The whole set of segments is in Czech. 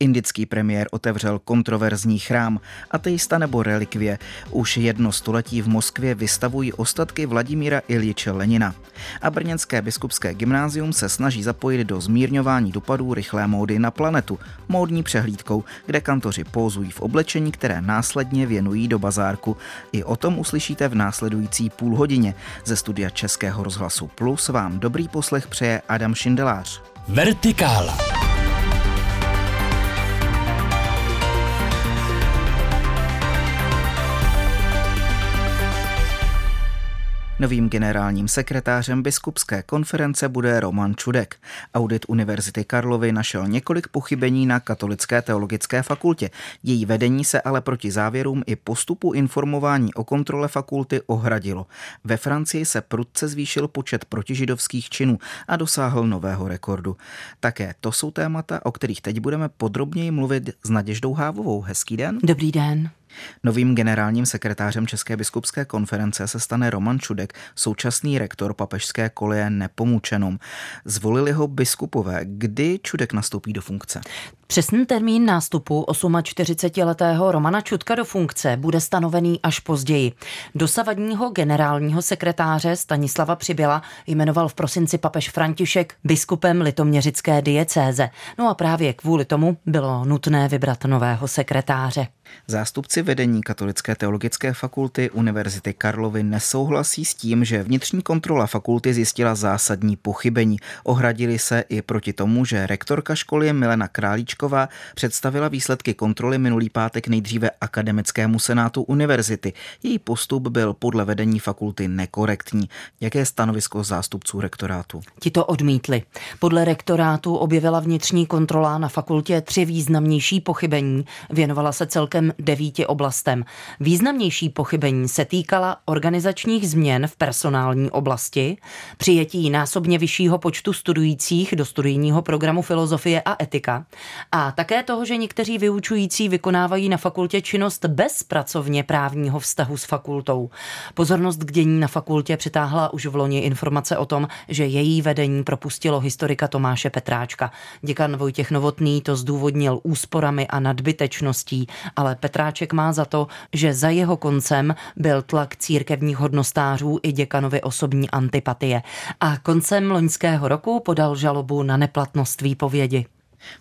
Indický premiér otevřel kontroverzní chrám, ateista nebo relikvie. Už jedno století v Moskvě vystavují ostatky Vladimíra Iljiče Lenina. A Brněnské biskupské gymnázium se snaží zapojit do zmírňování dopadů rychlé módy na planetu, módní přehlídkou, kde kantoři pózují v oblečení, které následně věnují do bazárku. I o tom uslyšíte v následující půl hodině. Ze studia Českého rozhlasu Plus vám dobrý poslech přeje Adam Šindelář. Vertikála. Novým generálním sekretářem biskupské konference bude Roman Čudek. Audit Univerzity Karlovy našel několik pochybení na Katolické teologické fakultě. Její vedení se ale proti závěrům i postupu informování o kontrole fakulty ohradilo. Ve Francii se prudce zvýšil počet protižidovských činů a dosáhl nového rekordu. Také to jsou témata, o kterých teď budeme podrobněji mluvit s Naděždou Hávovou. Hezký den. Dobrý den. Novým generálním sekretářem České biskupské konference se stane Roman Čudek, současný rektor papežské koleje Nepomučenum. Zvolili ho biskupové. Kdy Čudek nastoupí do funkce? Přesný termín nástupu 48-letého Romana Čudka do funkce bude stanovený až později. Dosavadního generálního sekretáře Stanislava Přibyla jmenoval v prosinci papež František biskupem litoměřické diecéze. No a právě kvůli tomu bylo nutné vybrat nového sekretáře. Zástupci vedení Katolické teologické fakulty Univerzity Karlovy nesouhlasí s tím, že vnitřní kontrola fakulty zjistila zásadní pochybení. Ohradili se i proti tomu, že rektorka školy Milena Králíčková představila výsledky kontroly minulý pátek nejdříve akademickému senátu univerzity. Její postup byl podle vedení fakulty nekorektní. Jaké je stanovisko zástupců rektorátu? Ti to odmítli. Podle rektorátu objevila vnitřní kontrola na fakultě tři významnější pochybení. Věnovala se celkem devíti oblastem. Významnější pochybení se týkala organizačních změn v personální oblasti, přijetí násobně vyššího počtu studujících do studijního programu filozofie a etika a také toho, že někteří vyučující vykonávají na fakultě činnost bez pracovně právního vztahu s fakultou. Pozornost k dění na fakultě přitáhla už v loni informace o tom, že její vedení propustilo historika Tomáše Petráčka. Děkan Vojtěch Novotný to zdůvodnil úsporami a nadbytečností, ale Petráček má za to, že za jeho koncem byl tlak církevních hodnostářů i děkanovi osobní antipatie. A koncem loňského roku podal žalobu na neplatnost výpovědi.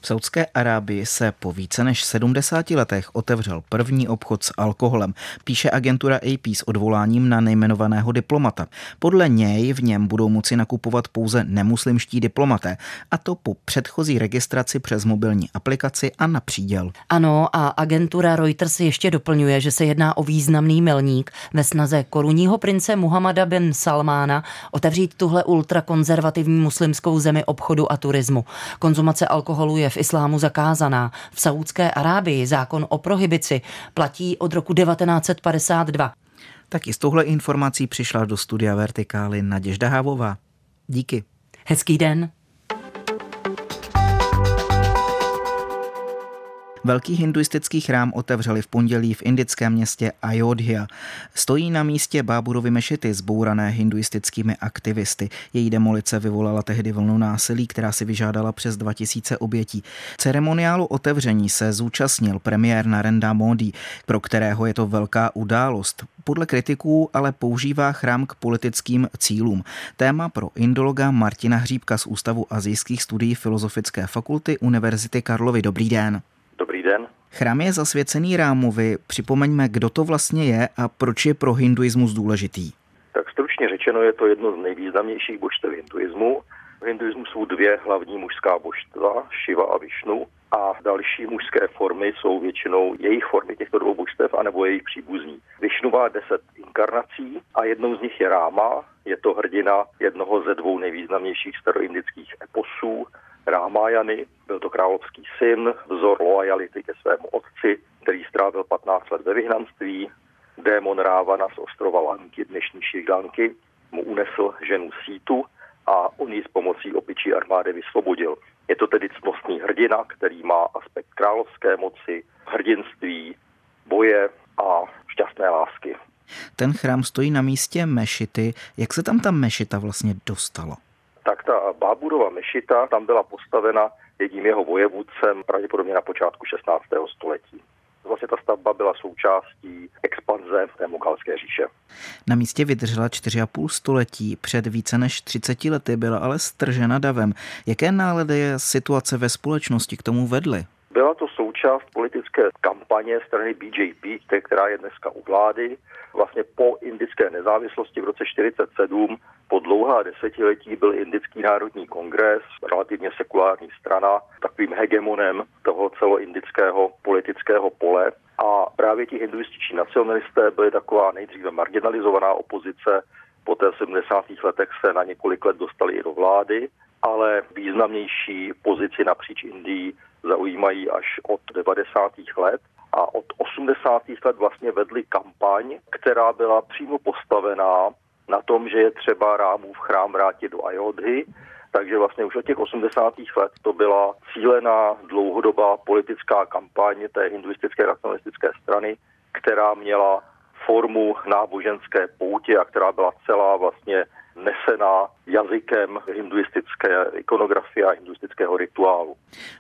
V Saudské Arábii se po více než 70 letech otevřel první obchod s alkoholem, píše agentura AP s odvoláním na nejmenovaného diplomata. Podle něj v něm budou moci nakupovat pouze nemuslimští diplomaté, a to po předchozí registraci přes mobilní aplikaci a na příděl. Ano, a agentura Reuters ještě doplňuje, že se jedná o významný milník ve snaze korunního prince Muhammada bin Salmána otevřít tuhle ultrakonzervativní muslimskou zemi obchodu a turismu. Konzumace alkoholu alkoholu je v islámu zakázaná. V Saudské Arábii zákon o prohibici platí od roku 1952. Tak i s touhle informací přišla do studia Vertikály Naděžda Hávová. Díky. Hezký den. Velký hinduistický chrám otevřeli v pondělí v indickém městě Ayodhya. Stojí na místě Báburovy mešity zbourané hinduistickými aktivisty. Její demolice vyvolala tehdy vlnu násilí, která si vyžádala přes 2000 obětí. Ceremoniálu otevření se zúčastnil premiér Narendra Modi, pro kterého je to velká událost. Podle kritiků ale používá chrám k politickým cílům. Téma pro indologa Martina Hříbka z Ústavu azijských studií Filozofické fakulty Univerzity Karlovy. Dobrý den. Dobrý den. Chrám je zasvěcený Rámovi. Připomeňme, kdo to vlastně je a proč je pro hinduismus důležitý. Tak stručně řečeno je to jedno z nejvýznamnějších božstev hinduismu. V hinduismu jsou dvě hlavní mužská božstva, Shiva a Vishnu, a další mužské formy jsou většinou jejich formy těchto dvou božstev anebo jejich příbuzní. Vishnu má deset inkarnací a jednou z nich je Ráma, je to hrdina jednoho ze dvou nejvýznamnějších staroindických eposů, Rámajany. Byl to královský syn, vzor lojality ke svému otci, který strávil 15 let ve vyhnanství. Démon Rávana z ostrova Lanky, dnešní Šrilanky, mu unesl ženu Sítu a on ji s pomocí opičí armády vysvobodil. Je to tedy cnostný hrdina, který má aspekt královské moci, hrdinství, boje a šťastné lásky. Ten chrám stojí na místě mešity. Jak se tam ta mešita vlastně dostala? Tak ta Báburova mešita tam byla postavena jedním jeho vojevůdcem pravděpodobně na počátku 16. století. Vlastně ta stavba byla součástí expanze té Mogalské říše. Na místě vydržela 4,5 století, před více než 30 lety byla ale stržena davem. Jaké nálady situace ve společnosti k tomu vedly? Byla to součást politické kampaně strany BJP, která je dneska u vlády. Vlastně po indické nezávislosti v roce 1947 po dlouhá desetiletí byl Indický národní kongres, relativně sekulární strana, takovým hegemonem toho celoindického politického pole. A právě ti hinduističní nacionalisté byli taková nejdříve marginalizovaná opozice, poté v 70. letech se na několik let dostali i do vlády, ale významnější pozici napříč Indií zaujímají až od 90. let a od 80. let vlastně vedli kampaň, která byla přímo postavená na tom, že je třeba Rámův chrám vrátit do Ajodhy, takže vlastně už od těch 80. let to byla cílená dlouhodobá politická kampaň té hinduistické nacionalistické strany, která měla formu náboženské poutě a která byla celá vlastně nesená jazykem hinduistické ikonografie a hinduistického rituálu.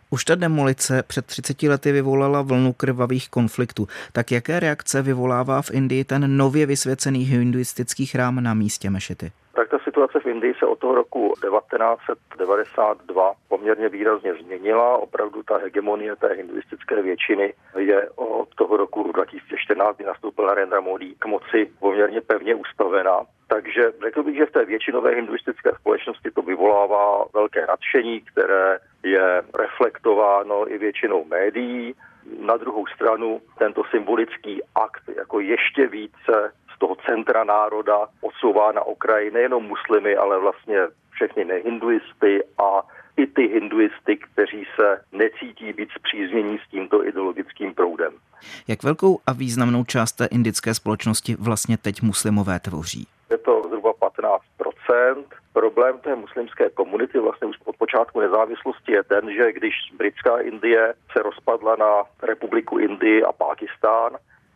Už ta demolice před 30 lety vyvolala vlnu krvavých konfliktů. Tak jaké reakce vyvolává v Indii ten nově vysvěcený hinduistický chrám na místě Mešity? Tak ta situace v Indii se od toho roku 1992 poměrně výrazně změnila. Opravdu ta hegemonie té hinduistické většiny je od toho roku 2014, kdy nastoupil Narendra Modi k moci poměrně pevně ustavená. Takže řekl bych, že v té většinové hinduistické společnosti to vyvolává velké nadšení, které je reflektováno i většinou médií. Na druhou stranu tento symbolický akt jako ještě více toho centra národa odsouvá na okraji nejenom muslimy, ale vlastně všechny nehinduisty a i ty hinduisty, kteří se necítí být zpříznění s tímto ideologickým proudem. Jak velkou a významnou část té indické společnosti vlastně teď muslimové tvoří? Je to zhruba 15% Problém té muslimské komunity vlastně už od počátku nezávislosti je ten, že když britská Indie se rozpadla na republiku Indii a Pákistán,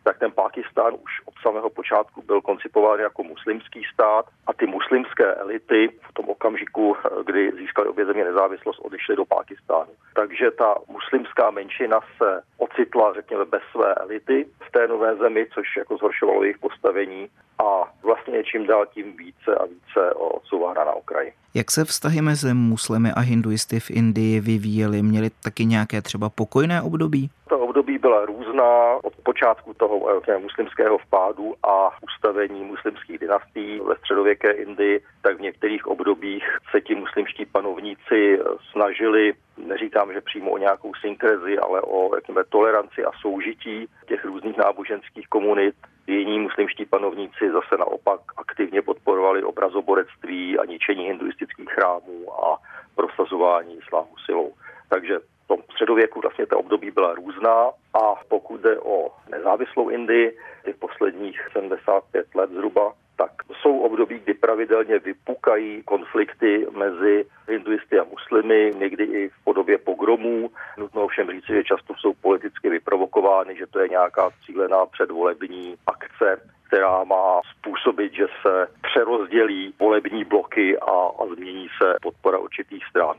tak ten Pákistán už od samého počátku byl koncipován jako muslimský stát a ty muslimské elity v tom okamžiku, kdy získali obě země nezávislost, odešly do Pákistánu. Takže ta muslimská menšina se ocitla, řekněme, bez své elity v té nové zemi, což jako zhoršovalo jejich postavení a vlastně čím dál tím více a více odsouvána na okraji. Jak se vztahy mezi muslimy a hinduisty v Indii vyvíjely? Měly taky nějaké třeba pokojné období? To období byla různá od počátku toho eh, muslimského vpádu a ustavení muslimských dynastií ve středověké Indii, tak v některých obdobích se ti muslimští panovníci snažili, neříkám, že přímo o nějakou synkrezi, ale o jakýmhle, toleranci a soužití těch různých náboženských komunit. Jiní muslimští panovníci zase naopak aktivně podporovali obrazoborectví a ničení hinduistických chrámů a prosazování islámu silou. Takže tom středověku vlastně ta období byla různá a pokud jde o nezávislou Indii, těch posledních 75 let zhruba, tak jsou období, kdy pravidelně vypukají konflikty mezi hinduisty a muslimy, někdy i v podobě pogromů. Nutno ovšem říci, že často jsou politicky vyprovokovány, že to je nějaká cílená předvolební akce, která má způsobit, že se přerozdělí volební bloky a, a změní se podpora určitých stran.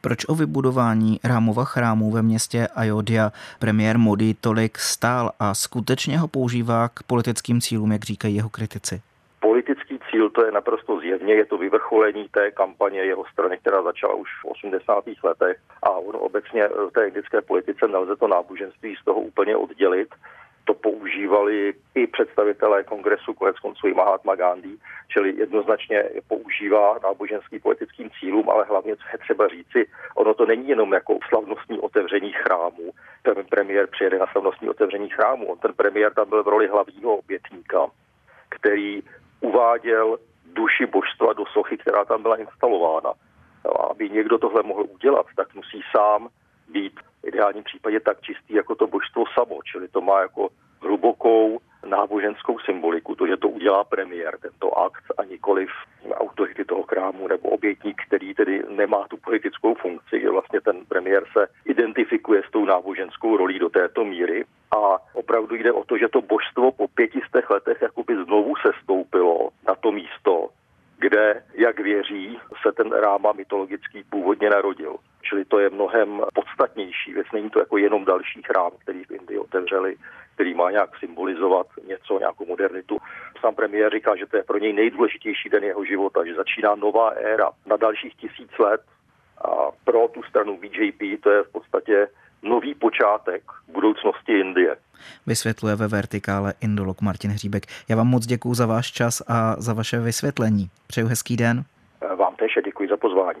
Proč o vybudování Rámova chrámu ve městě Ayodhya premiér Modi tolik stál a skutečně ho používá k politickým cílům, jak říkají jeho kritici? Politický cíl to je naprosto zjevně, je to vyvrcholení té kampaně jeho strany, která začala už v 80. letech a ono obecně v té indické politice nelze to náboženství z toho úplně oddělit to používali i představitelé kongresu, konec konců i Mahatma Gandhi, čili jednoznačně používá náboženský politickým cílům, ale hlavně, co je třeba říci, ono to není jenom jako slavnostní otevření chrámu. Ten premiér přijede na slavnostní otevření chrámu. On ten premiér tam byl v roli hlavního obětníka, který uváděl duši božstva do sochy, která tam byla instalována. A aby někdo tohle mohl udělat, tak musí sám být ideálním případě tak čistý jako to božstvo samo, čili to má jako hlubokou náboženskou symboliku, to, že to udělá premiér, tento akt a nikoliv autority toho krámu nebo obětník, který tedy nemá tu politickou funkci, že vlastně ten premiér se identifikuje s tou náboženskou rolí do této míry a opravdu jde o to, že to božstvo po pětistech letech jakoby znovu se stoupilo na to místo, kde, jak věří, se ten ráma mytologický původně narodil. Čili to je mnohem podstatnější věc. Není to jako jenom další chrám, který v Indii otevřeli, který má nějak symbolizovat něco, nějakou modernitu. Sám premiér říká, že to je pro něj nejdůležitější den jeho života, že začíná nová éra na dalších tisíc let a pro tu stranu BJP to je v podstatě nový počátek budoucnosti Indie. Vysvětluje ve vertikále indolog Martin Hříbek. Já vám moc děkuji za váš čas a za vaše vysvětlení. Přeju hezký den. Vám tež děkuji za pozvání.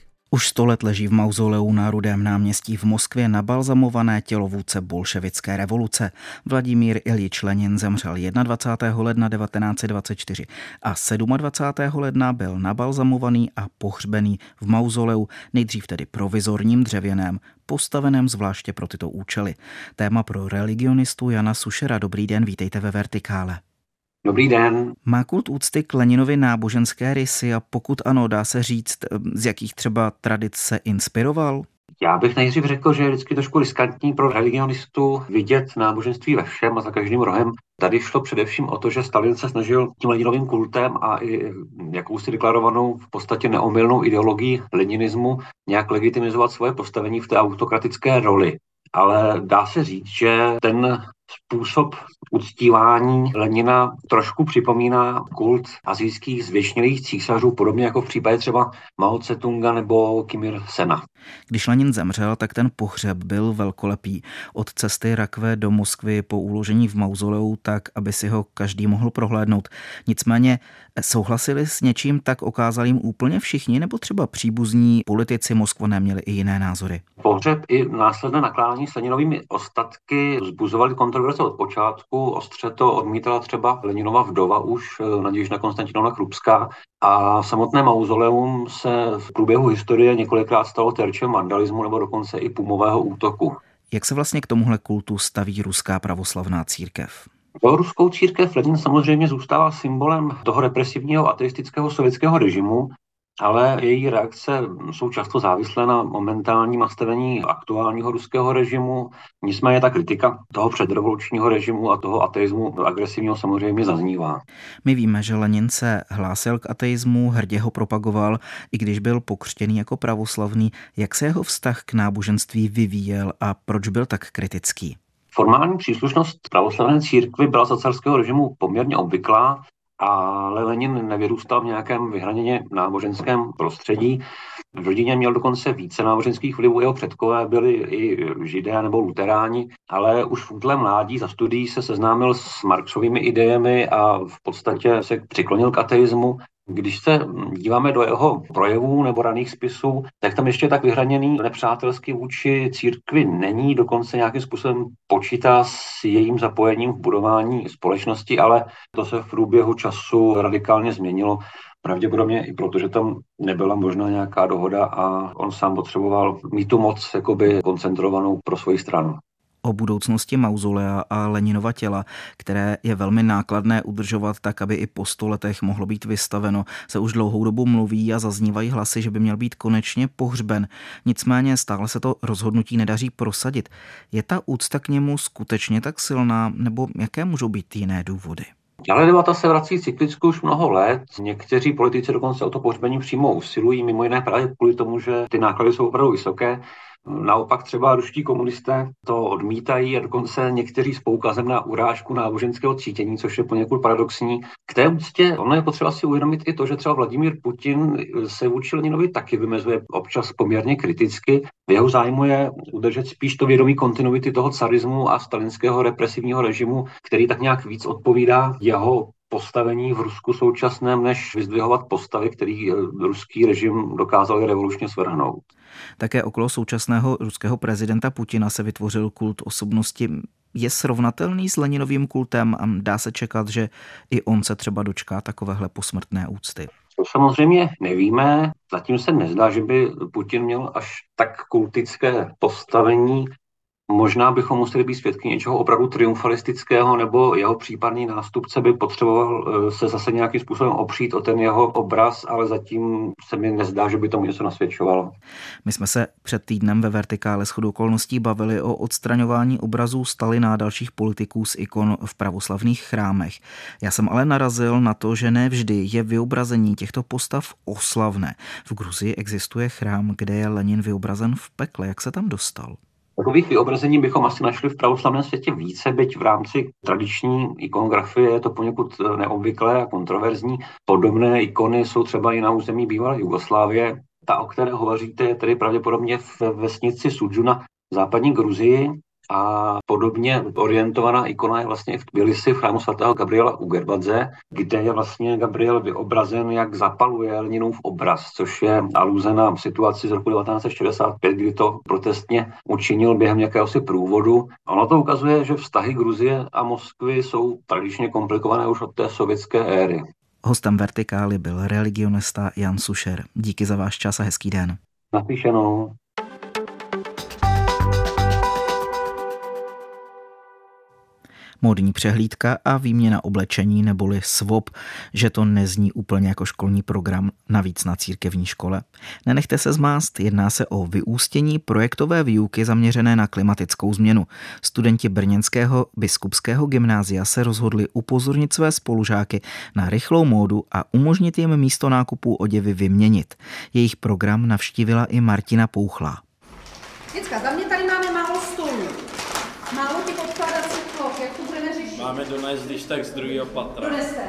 Už sto let leží v mauzoleu na Rudém náměstí v Moskvě nabalzamované tělo vůdce bolševické revoluce. Vladimír Ilič Lenin zemřel 21. ledna 1924 a 27. ledna byl nabalzamovaný a pohřbený v mauzoleu, nejdřív tedy provizorním dřevěném, postaveném zvláště pro tyto účely. Téma pro religionistu Jana Sušera. Dobrý den, vítejte ve Vertikále. Dobrý den. Má kult úcty k Leninovi náboženské rysy a pokud ano, dá se říct, z jakých třeba tradic se inspiroval? Já bych nejdřív řekl, že je vždycky trošku riskantní pro religionistu vidět náboženství ve všem a za každým rohem. Tady šlo především o to, že Stalin se snažil tím Leninovým kultem a i jakousi deklarovanou v podstatě neomylnou ideologii leninismu nějak legitimizovat svoje postavení v té autokratické roli. Ale dá se říct, že ten způsob uctívání Lenina trošku připomíná kult azijských zvětšnilých císařů, podobně jako v případě třeba Mao Tse-tunga nebo Kim Il-sena. Když Lenin zemřel, tak ten pohřeb byl velkolepý. Od cesty rakve do Moskvy po uložení v mauzoleu tak, aby si ho každý mohl prohlédnout. Nicméně souhlasili s něčím tak okázalým úplně všichni, nebo třeba příbuzní politici Moskva neměli i jiné názory? Pohřeb i následné nakládání s Leninovými ostatky vzbuzovali kontroverze od počátku. Ostře to odmítala třeba Leninova vdova už, eh, Naděžna Konstantinovna Krupská. A samotné mauzoleum se v průběhu historie několikrát stalo terčem vandalismu nebo dokonce i pumového útoku. Jak se vlastně k tomuhle kultu staví ruská pravoslavná církev? Pro ruskou církev Lenin samozřejmě zůstává symbolem toho represivního ateistického sovětského režimu, ale její reakce jsou často závislé na momentálním nastavení aktuálního ruského režimu. Nicméně ta kritika toho předrevolučního režimu a toho ateismu agresivního samozřejmě zaznívá. My víme, že Lenin se hlásil k ateismu, hrdě ho propagoval, i když byl pokřtěný jako pravoslavný. Jak se jeho vztah k náboženství vyvíjel a proč byl tak kritický? Formální příslušnost pravoslavné církvy byla za carského režimu poměrně obvyklá ale Lenin nevyrůstal v nějakém vyhraněně náboženském prostředí. V rodině měl dokonce více náboženských vlivů, jeho předkové byli i židé nebo luteráni, ale už v útlém mládí za studií se seznámil s Marxovými idejemi a v podstatě se přiklonil k ateismu když se díváme do jeho projevů nebo raných spisů, tak tam ještě tak vyhraněný nepřátelský vůči církvi není, dokonce nějakým způsobem počítá s jejím zapojením v budování společnosti, ale to se v průběhu času radikálně změnilo. Pravděpodobně i proto, že tam nebyla možná nějaká dohoda a on sám potřeboval mít tu moc jakoby koncentrovanou pro svoji stranu o budoucnosti mauzolea a Leninova těla, které je velmi nákladné udržovat tak, aby i po sto letech mohlo být vystaveno, se už dlouhou dobu mluví a zaznívají hlasy, že by měl být konečně pohřben. Nicméně stále se to rozhodnutí nedaří prosadit. Je ta úcta k němu skutečně tak silná, nebo jaké můžou být jiné důvody? Ale debata se vrací cyklicky už mnoho let. Někteří politici dokonce o to pohřbení přímo usilují, mimo jiné právě kvůli tomu, že ty náklady jsou opravdu vysoké. Naopak třeba ruští komunisté to odmítají a dokonce někteří s poukazem na urážku náboženského cítění, což je poněkud paradoxní. K té úctě ono je potřeba si uvědomit i to, že třeba Vladimír Putin se vůči Leninovi taky vymezuje občas poměrně kriticky. V jeho zájmu je udržet spíš to vědomí kontinuity toho carismu a stalinského represivního režimu, který tak nějak víc odpovídá jeho postavení v Rusku současném, než vyzdvihovat postavy, který ruský režim dokázal revolučně svrhnout. Také okolo současného ruského prezidenta Putina se vytvořil kult osobnosti. Je srovnatelný s Leninovým kultem a dá se čekat, že i on se třeba dočká takovéhle posmrtné úcty. To samozřejmě nevíme. Zatím se nezdá, že by Putin měl až tak kultické postavení. Možná bychom museli být svědky něčeho opravdu triumfalistického, nebo jeho případný nástupce by potřeboval eh, se zase nějakým způsobem opřít o ten jeho obraz, ale zatím se mi nezdá, že by tomu něco nasvědčovalo. My jsme se před týdnem ve Vertikále shodou okolností bavili o odstraňování obrazů Stalina a dalších politiků z ikon v pravoslavných chrámech. Já jsem ale narazil na to, že ne vždy je vyobrazení těchto postav oslavné. V Gruzii existuje chrám, kde je Lenin vyobrazen v pekle. Jak se tam dostal? Takových vyobrazení bychom asi našli v pravoslavném světě více, byť v rámci tradiční ikonografie je to poněkud neobvyklé a kontroverzní. Podobné ikony jsou třeba i na území bývalé Jugoslávie. Ta, o které hovoříte, je tedy pravděpodobně v vesnici Sudžuna v západní Gruzii a podobně orientovaná ikona je vlastně v Tbilisi v chrámu svatého Gabriela u Gerbadze, kde je vlastně Gabriel vyobrazen, jak zapaluje Leninův obraz, což je aluze na situaci z roku 1965, kdy to protestně učinil během jakéhosi průvodu. Ono to ukazuje, že vztahy Gruzie a Moskvy jsou tradičně komplikované už od té sovětské éry. Hostem Vertikály byl religionista Jan Sušer. Díky za váš čas a hezký den. Napíšenou. Módní přehlídka a výměna oblečení neboli swap, že to nezní úplně jako školní program, navíc na církevní škole. Nenechte se zmást, jedná se o vyústění projektové výuky zaměřené na klimatickou změnu. Studenti Brněnského biskupského gymnázia se rozhodli upozornit své spolužáky na rychlou módu a umožnit jim místo nákupu oděvy vyměnit. Jejich program navštívila i Martina Pouchlá. Děcka, za mě tady máme málo stolů, málo těch odkladacích ploch, jak to budeme řešit? Máme donést, když tak z druhého patra. Doneste.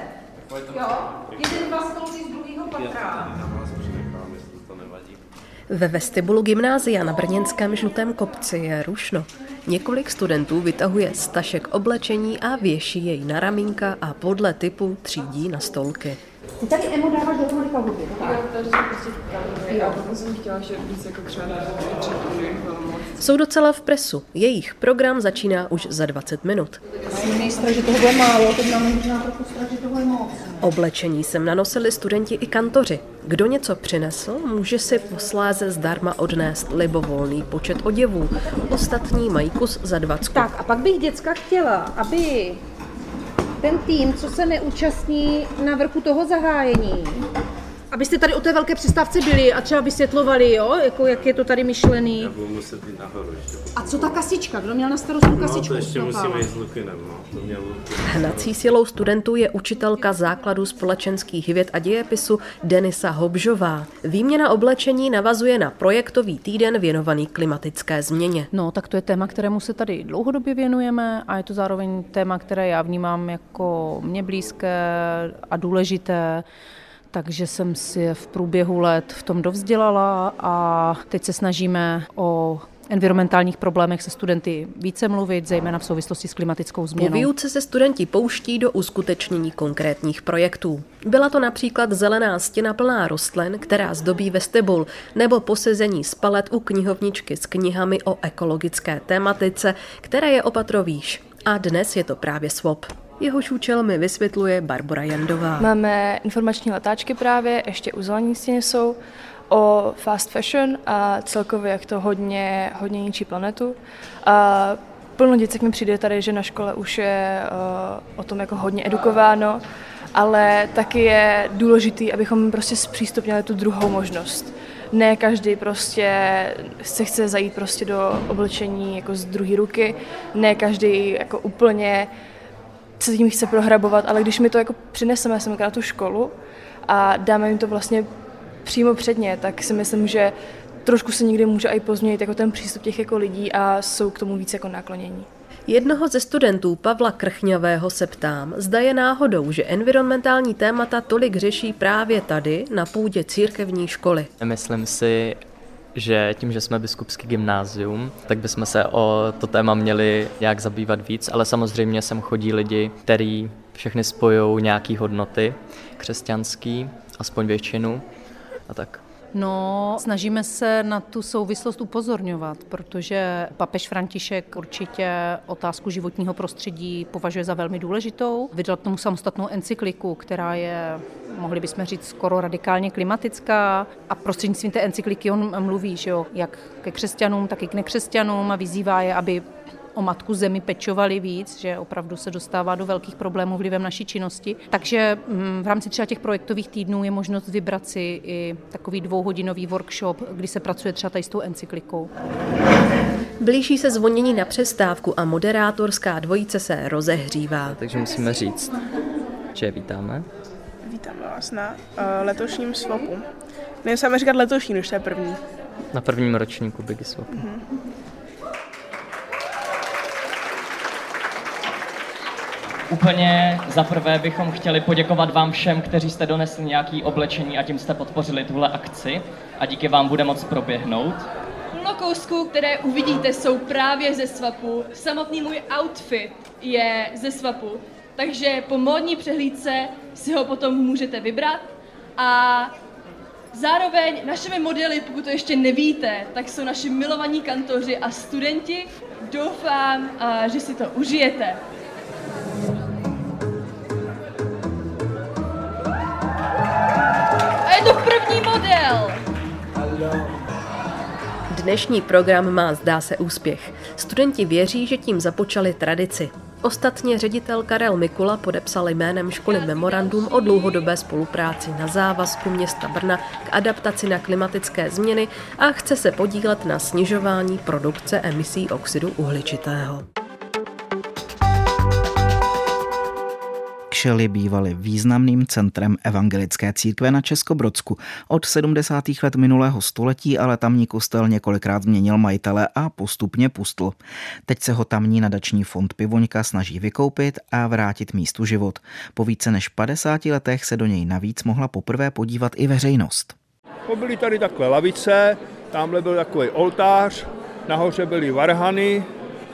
Jo, jeden, dva stolky z druhého patra. Ve vestibulu gymnázia na brněnském žlutém kopci je rušno. Několik studentů vytahuje stašek oblečení a věší jej na ramínka a podle typu třídí na stolky. Ty tady emo dáváš dohromady kalhoty, Jsou docela v presu. Jejich program začíná už za 20 minut. Jsem strach, že toho bude málo, teď máme možná trochu strach, že toho je moc. Oblečení sem nanosili studenti i kantoři. Kdo něco přinesl, může si posléze zdarma odnést libovolný počet oděvů. Ostatní mají kus za dvacku. Tak a pak bych děcka chtěla, aby ten tým, co se neúčastní na vrchu toho zahájení, abyste tady o té velké přestávce byli a třeba vysvětlovali, jo, jako jak je to tady myšlený. Já budu muset být nahoru ještě. A co ta kasička? Kdo měl na starost tu No, kasičku? to ještě musíme jít s Lukinem, no. To měl. Hnací silou studentů je učitelka základu společenských věd a dějepisu Denisa Hobžová. Výměna oblečení navazuje na projektový týden věnovaný klimatické změně. No, tak to je téma, kterému se tady dlouhodobě věnujeme a je to zároveň téma, které já vnímám jako mě blízké a důležité. Takže jsem si v průběhu let v tom dovzdělala a teď se snažíme o environmentálních problémech se studenty více mluvit, zejména v souvislosti s klimatickou Po změnou. výuce se studenti pouští do uskutečnění konkrétních projektů. Byla to například zelená stěna plná rostlin, která zdobí vestibul, nebo posezení z palet u knihovničky s knihami o ekologické tématice, které je opatrovíš. A dnes je to právě swap. Jehož účel mi vysvětluje Barbara Jandová. Máme informační letáčky právě, ještě u zelený stěně jsou, o fast fashion a celkově jak to hodně, hodně ničí planetu. A plno děcek mi přijde tady, že na škole už je uh, o tom jako hodně edukováno, ale taky je důležitý, abychom prostě zpřístupnili tu druhou možnost. Ne každý prostě se chce zajít prostě do oblečení jako z druhé ruky, ne každý jako úplně se tím chce prohrabovat, ale když my to jako přineseme sem na tu školu a dáme jim to vlastně přímo předně, tak si myslím, že trošku se někdy může i pozměnit jako ten přístup těch jako lidí a jsou k tomu víc jako naklonění. Jednoho ze studentů Pavla Krchňavého se ptám, zda je náhodou, že environmentální témata tolik řeší právě tady, na půdě církevní školy. Myslím si, že tím, že jsme biskupský gymnázium, tak bychom se o to téma měli nějak zabývat víc, ale samozřejmě sem chodí lidi, který všechny spojují nějaký hodnoty křesťanský, aspoň většinu a tak. No, snažíme se na tu souvislost upozorňovat, protože papež František určitě otázku životního prostředí považuje za velmi důležitou. Vydal k tomu samostatnou encykliku, která je, mohli bychom říct, skoro radikálně klimatická a prostřednictvím té encykliky on mluví, že jo, jak ke křesťanům, tak i k nekřesťanům a vyzývá je, aby o matku zemi pečovali víc, že opravdu se dostává do velkých problémů vlivem naší činnosti. Takže mm, v rámci třeba těch projektových týdnů je možnost vybrat si i takový dvouhodinový workshop, kdy se pracuje třeba tady s tou encyklikou. Blíží se zvonění na přestávku a moderátorská dvojice se rozehřívá. Takže musíme říct, že vítáme. Vítáme vás na uh, letošním swapu. Nejsem říkat letošní, než to je první. Na prvním ročníku Biggie Swapu. Mm-hmm. Úplně za prvé bychom chtěli poděkovat vám všem, kteří jste donesli nějaký oblečení a tím jste podpořili tuhle akci a díky vám bude moc proběhnout. Plno kousků, které uvidíte, jsou právě ze svapu. Samotný můj outfit je ze svapu, takže po módní přehlídce si ho potom můžete vybrat a Zároveň našimi modely, pokud to ještě nevíte, tak jsou naši milovaní kantoři a studenti. Doufám, že si to užijete. To první model! Dnešní program má zdá se úspěch. Studenti věří, že tím započali tradici. Ostatně ředitel Karel Mikula podepsal jménem školy memorandum o dlouhodobé spolupráci na závazku města Brna k adaptaci na klimatické změny a chce se podílet na snižování produkce emisí oxidu uhličitého. Kšely bývaly významným centrem evangelické církve na Českobrodsku. Od 70. let minulého století ale tamní kostel několikrát změnil majitele a postupně pustl. Teď se ho tamní nadační fond Pivoňka snaží vykoupit a vrátit místu život. Po více než 50 letech se do něj navíc mohla poprvé podívat i veřejnost. Byly tady takové lavice, tamhle byl takový oltář, nahoře byly varhany,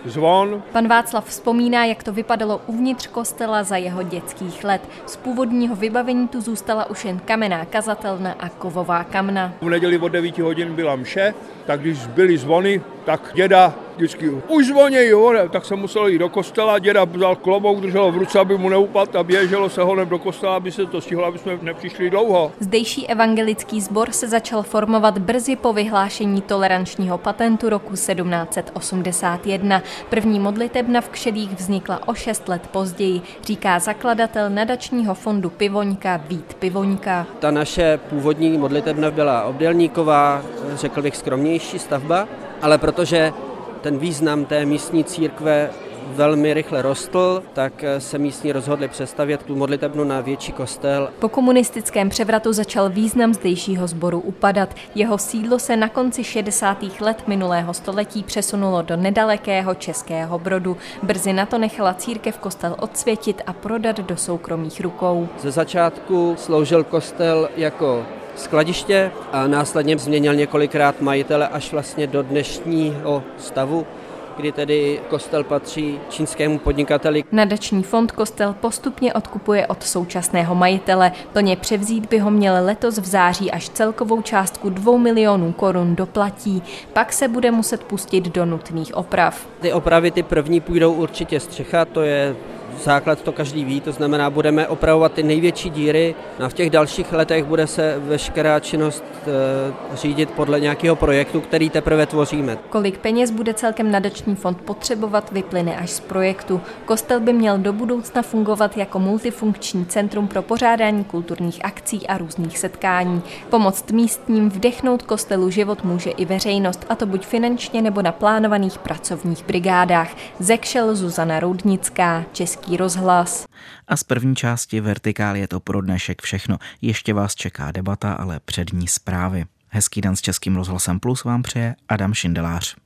zvon. Pan Václav vzpomíná, jak to vypadalo uvnitř kostela za jeho dětských let. Z původního vybavení tu zůstala už jen kamenná kazatelna a kovová kamna. V neděli od 9 hodin byla mše, tak když byly zvony, tak děda vždycky už zvoní, jo, tak jsem musel jít do kostela, děda vzal klobouk, držel v ruce, aby mu neupadl a běželo se honem do kostela, aby se to stihlo, aby jsme nepřišli dlouho. Zdejší evangelický sbor se začal formovat brzy po vyhlášení tolerančního patentu roku 1781. První modlitebna v Kšedích vznikla o šest let později, říká zakladatel nadačního fondu Pivoňka Vít Pivoňka. Ta naše původní modlitebna byla obdélníková, řekl bych skromnější stavba, ale protože ten význam té místní církve velmi rychle rostl, tak se místní rozhodli přestavět tu modlitebnu na větší kostel. Po komunistickém převratu začal význam zdejšího sboru upadat. Jeho sídlo se na konci 60. let minulého století přesunulo do nedalekého Českého Brodu. Brzy na to nechala církev kostel odsvětit a prodat do soukromých rukou. Ze začátku sloužil kostel jako skladiště a následně změnil několikrát majitele až vlastně do dnešního stavu kdy tedy kostel patří čínskému podnikateli. Nadační fond kostel postupně odkupuje od současného majitele. Plně převzít by ho měl letos v září až celkovou částku 2 milionů korun doplatí. Pak se bude muset pustit do nutných oprav. Ty opravy ty první půjdou určitě střecha, to je základ to každý ví, to znamená, budeme opravovat ty největší díry a v těch dalších letech bude se veškerá činnost e, řídit podle nějakého projektu, který teprve tvoříme. Kolik peněz bude celkem nadační fond potřebovat, vyplyne až z projektu. Kostel by měl do budoucna fungovat jako multifunkční centrum pro pořádání kulturních akcí a různých setkání. Pomoct místním vdechnout kostelu život může i veřejnost, a to buď finančně nebo na plánovaných pracovních brigádách. Zekšel Zuzana Roudnická, Český Český rozhlas. A z první části Vertikál je to pro dnešek všechno. Ještě vás čeká debata, ale přední zprávy. Hezký den s Českým rozhlasem Plus vám přeje Adam Šindelář.